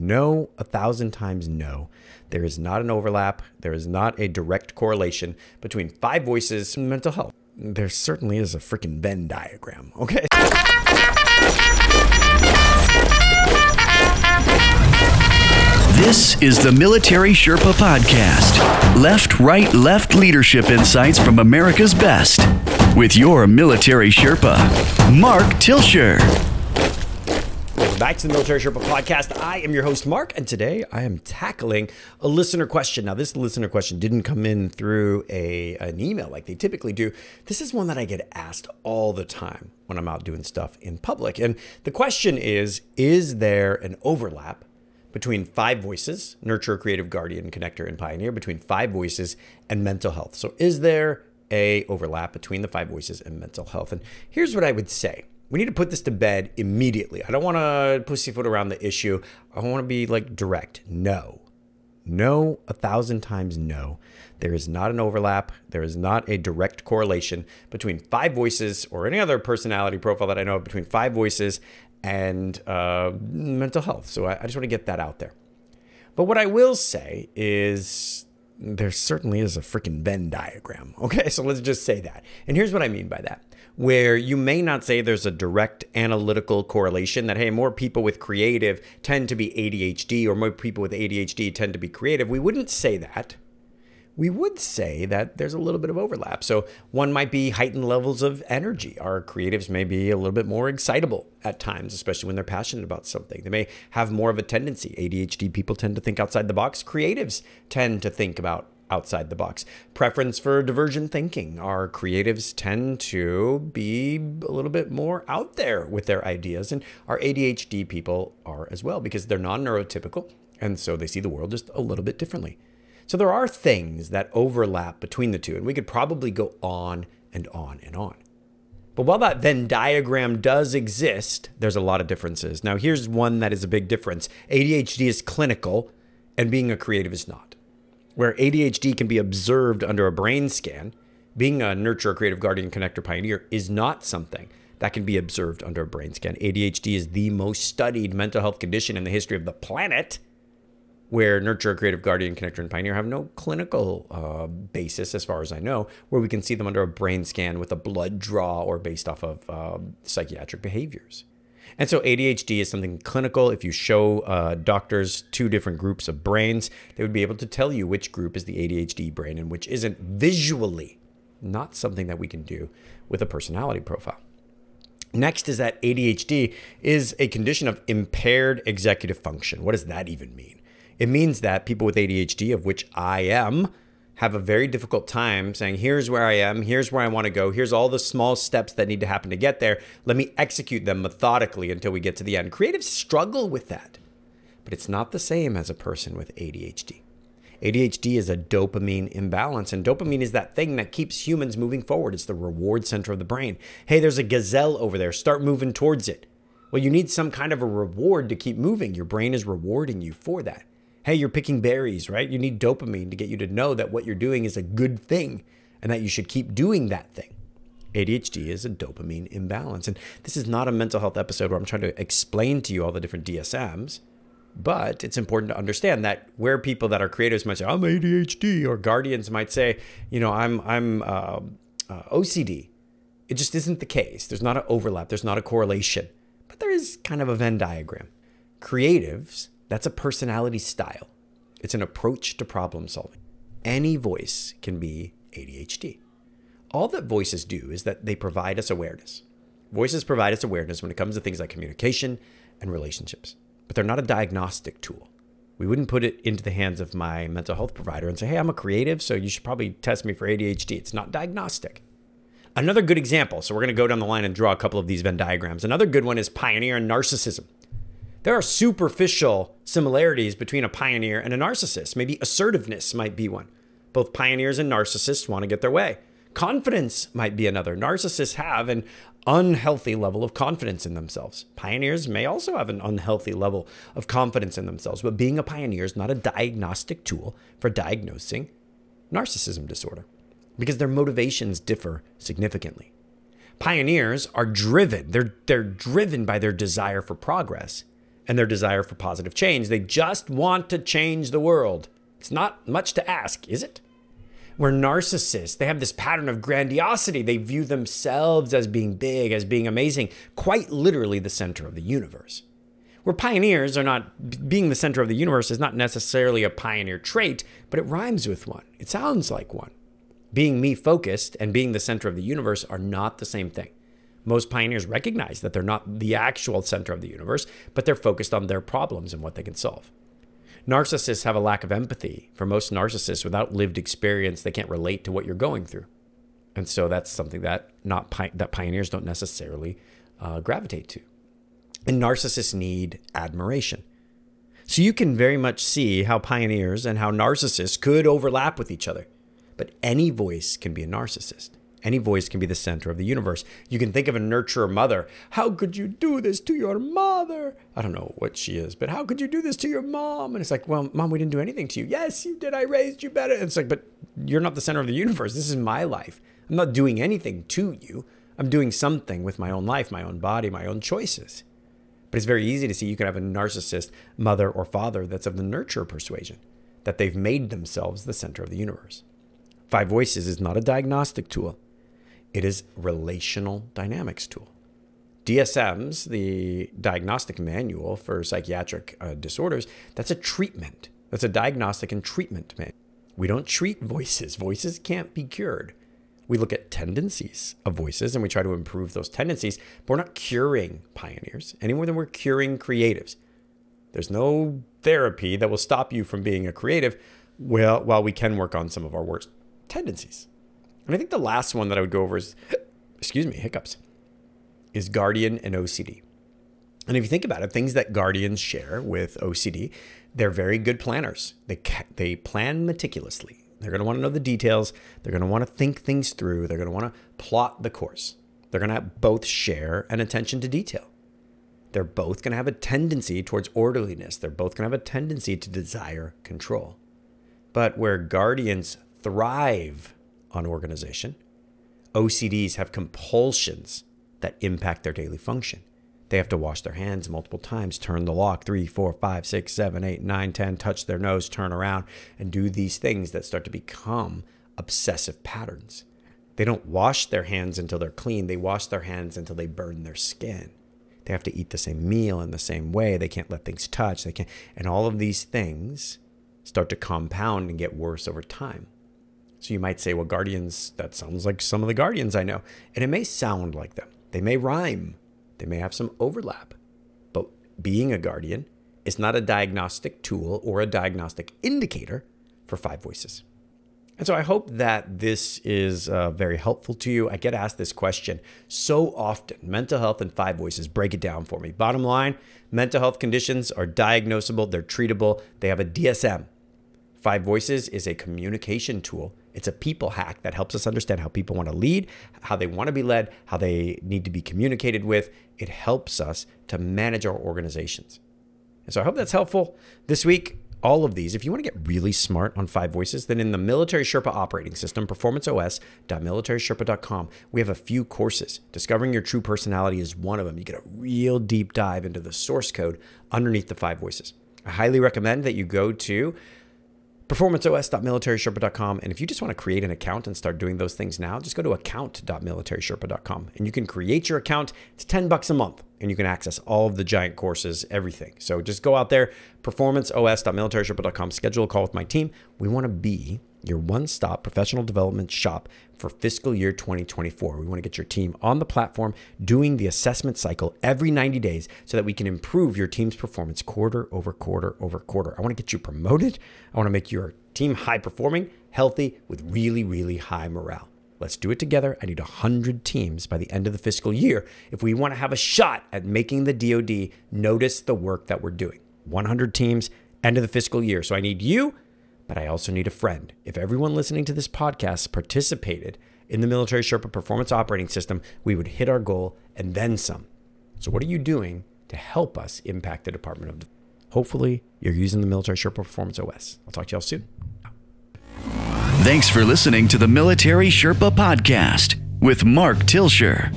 No, a thousand times no. There is not an overlap. There is not a direct correlation between five voices and mental health. There certainly is a freaking Venn diagram, okay? This is the Military Sherpa Podcast. Left, right, left leadership insights from America's best. With your military Sherpa, Mark Tilsher. Back to the Military Sherpa Podcast. I am your host, Mark, and today I am tackling a listener question. Now, this listener question didn't come in through a, an email like they typically do. This is one that I get asked all the time when I'm out doing stuff in public. And the question is Is there an overlap between five voices, nurture, creative, guardian, connector, and pioneer, between five voices and mental health. So is there a overlap between the five voices and mental health? And here's what I would say. We need to put this to bed immediately. I don't want to pussyfoot around the issue. I want to be like direct. No. No, a thousand times no. There is not an overlap. There is not a direct correlation between five voices or any other personality profile that I know of between five voices and uh, mental health. So I, I just want to get that out there. But what I will say is there certainly is a freaking Venn diagram. Okay, so let's just say that. And here's what I mean by that where you may not say there's a direct analytical correlation that, hey, more people with creative tend to be ADHD or more people with ADHD tend to be creative. We wouldn't say that we would say that there's a little bit of overlap. So one might be heightened levels of energy. Our creatives may be a little bit more excitable at times, especially when they're passionate about something. They may have more of a tendency. ADHD people tend to think outside the box. Creatives tend to think about outside the box. Preference for divergent thinking. Our creatives tend to be a little bit more out there with their ideas, and our ADHD people are as well because they're non neurotypical, and so they see the world just a little bit differently. So there are things that overlap between the two, and we could probably go on and on and on. But while that Venn diagram does exist, there's a lot of differences. Now, here's one that is a big difference ADHD is clinical, and being a creative is not. Where ADHD can be observed under a brain scan, being a nurture, creative guardian, connector, pioneer is not something that can be observed under a brain scan. ADHD is the most studied mental health condition in the history of the planet where Nurture, Creative Guardian, Connector, and Pioneer have no clinical uh, basis, as far as I know, where we can see them under a brain scan with a blood draw or based off of uh, psychiatric behaviors. And so ADHD is something clinical. If you show uh, doctors two different groups of brains, they would be able to tell you which group is the ADHD brain and which isn't visually, not something that we can do with a personality profile. Next is that ADHD is a condition of impaired executive function. What does that even mean? It means that people with ADHD, of which I am, have a very difficult time saying, here's where I am, here's where I want to go, here's all the small steps that need to happen to get there. Let me execute them methodically until we get to the end. Creatives struggle with that, but it's not the same as a person with ADHD. ADHD is a dopamine imbalance, and dopamine is that thing that keeps humans moving forward. It's the reward center of the brain. Hey, there's a gazelle over there, start moving towards it. Well, you need some kind of a reward to keep moving. Your brain is rewarding you for that. Hey, you're picking berries, right? You need dopamine to get you to know that what you're doing is a good thing and that you should keep doing that thing. ADHD is a dopamine imbalance. And this is not a mental health episode where I'm trying to explain to you all the different DSMs, but it's important to understand that where people that are creatives might say, I'm ADHD, or guardians might say, you know, I'm, I'm uh, uh, OCD. It just isn't the case. There's not an overlap, there's not a correlation, but there is kind of a Venn diagram. Creatives that's a personality style, it's an approach to problem solving. Any voice can be ADHD. All that voices do is that they provide us awareness. Voices provide us awareness when it comes to things like communication and relationships, but they're not a diagnostic tool. We wouldn't put it into the hands of my mental health provider and say, hey, I'm a creative, so you should probably test me for ADHD. It's not diagnostic. Another good example, so we're going to go down the line and draw a couple of these Venn diagrams. Another good one is pioneer and narcissism. There are superficial similarities between a pioneer and a narcissist. Maybe assertiveness might be one. Both pioneers and narcissists want to get their way. Confidence might be another. Narcissists have an unhealthy level of confidence in themselves. Pioneers may also have an unhealthy level of confidence in themselves, but being a pioneer is not a diagnostic tool for diagnosing narcissism disorder because their motivations differ significantly. Pioneers are driven, they're, they're driven by their desire for progress and their desire for positive change. They just want to change the world. It's not much to ask, is it? We're narcissists, they have this pattern of grandiosity. They view themselves as being big, as being amazing, quite literally the center of the universe. Where pioneers are not, being the center of the universe is not necessarily a pioneer trait, but it rhymes with one. It sounds like one. Being me focused and being the center of the universe are not the same thing. Most pioneers recognize that they're not the actual center of the universe, but they're focused on their problems and what they can solve. Narcissists have a lack of empathy. For most narcissists, without lived experience, they can't relate to what you're going through, and so that's something that not that pioneers don't necessarily uh, gravitate to. And narcissists need admiration. So you can very much see how pioneers and how narcissists could overlap with each other. But any voice can be a narcissist. Any voice can be the center of the universe. You can think of a nurturer mother. How could you do this to your mother? I don't know what she is, but how could you do this to your mom? And it's like, well, mom, we didn't do anything to you. Yes, you did. I raised you better. And it's like, but you're not the center of the universe. This is my life. I'm not doing anything to you. I'm doing something with my own life, my own body, my own choices. But it's very easy to see you can have a narcissist mother or father that's of the nurture persuasion, that they've made themselves the center of the universe. Five Voices is not a diagnostic tool. It is relational dynamics tool. DSM's the diagnostic manual for psychiatric uh, disorders. That's a treatment. That's a diagnostic and treatment manual. We don't treat voices. Voices can't be cured. We look at tendencies of voices and we try to improve those tendencies, but we're not curing pioneers any more than we're curing creatives. There's no therapy that will stop you from being a creative well, while we can work on some of our worst tendencies. And I think the last one that I would go over is, excuse me, hiccups, is Guardian and OCD. And if you think about it, things that Guardians share with OCD, they're very good planners. They, they plan meticulously. They're going to want to know the details. They're going to want to think things through. They're going to want to plot the course. They're going to both share an attention to detail. They're both going to have a tendency towards orderliness. They're both going to have a tendency to desire control. But where guardians thrive on organization. OCDs have compulsions that impact their daily function. They have to wash their hands multiple times, turn the lock three, four, five, six, seven, eight, nine, ten, touch their nose, turn around, and do these things that start to become obsessive patterns. They don't wash their hands until they're clean, they wash their hands until they burn their skin. They have to eat the same meal in the same way. They can't let things touch. They can't, and all of these things start to compound and get worse over time. So you might say, well, Guardians, that sounds like some of the Guardians I know. And it may sound like them. They may rhyme. They may have some overlap. But being a Guardian is not a diagnostic tool or a diagnostic indicator for five voices. And so I hope that this is uh, very helpful to you. I get asked this question so often mental health and five voices. Break it down for me. Bottom line mental health conditions are diagnosable, they're treatable, they have a DSM. Five Voices is a communication tool it's a people hack that helps us understand how people want to lead, how they want to be led, how they need to be communicated with. It helps us to manage our organizations. And so I hope that's helpful. This week, all of these, if you want to get really smart on five voices, then in the Military Sherpa operating system, performanceos.militarySherpa.com, we have a few courses. Discovering your true personality is one of them. You get a real deep dive into the source code underneath the five voices. I highly recommend that you go to performanceos.militarySherpa.com. And if you just want to create an account and start doing those things now, just go to account.militarySherpa.com and you can create your account. It's 10 bucks a month and you can access all of the giant courses, everything. So just go out there, performanceos.militarySherpa.com, schedule a call with my team. We want to be your one stop professional development shop for fiscal year 2024. We want to get your team on the platform doing the assessment cycle every 90 days so that we can improve your team's performance quarter over quarter over quarter. I want to get you promoted. I want to make your team high performing, healthy, with really, really high morale. Let's do it together. I need 100 teams by the end of the fiscal year if we want to have a shot at making the DoD notice the work that we're doing. 100 teams, end of the fiscal year. So I need you but I also need a friend. If everyone listening to this podcast participated in the Military Sherpa Performance Operating System, we would hit our goal and then some. So, what are you doing to help us impact the Department of Defense? Hopefully, you're using the Military Sherpa Performance OS. I'll talk to y'all soon. Thanks for listening to the Military Sherpa Podcast with Mark Tilsher.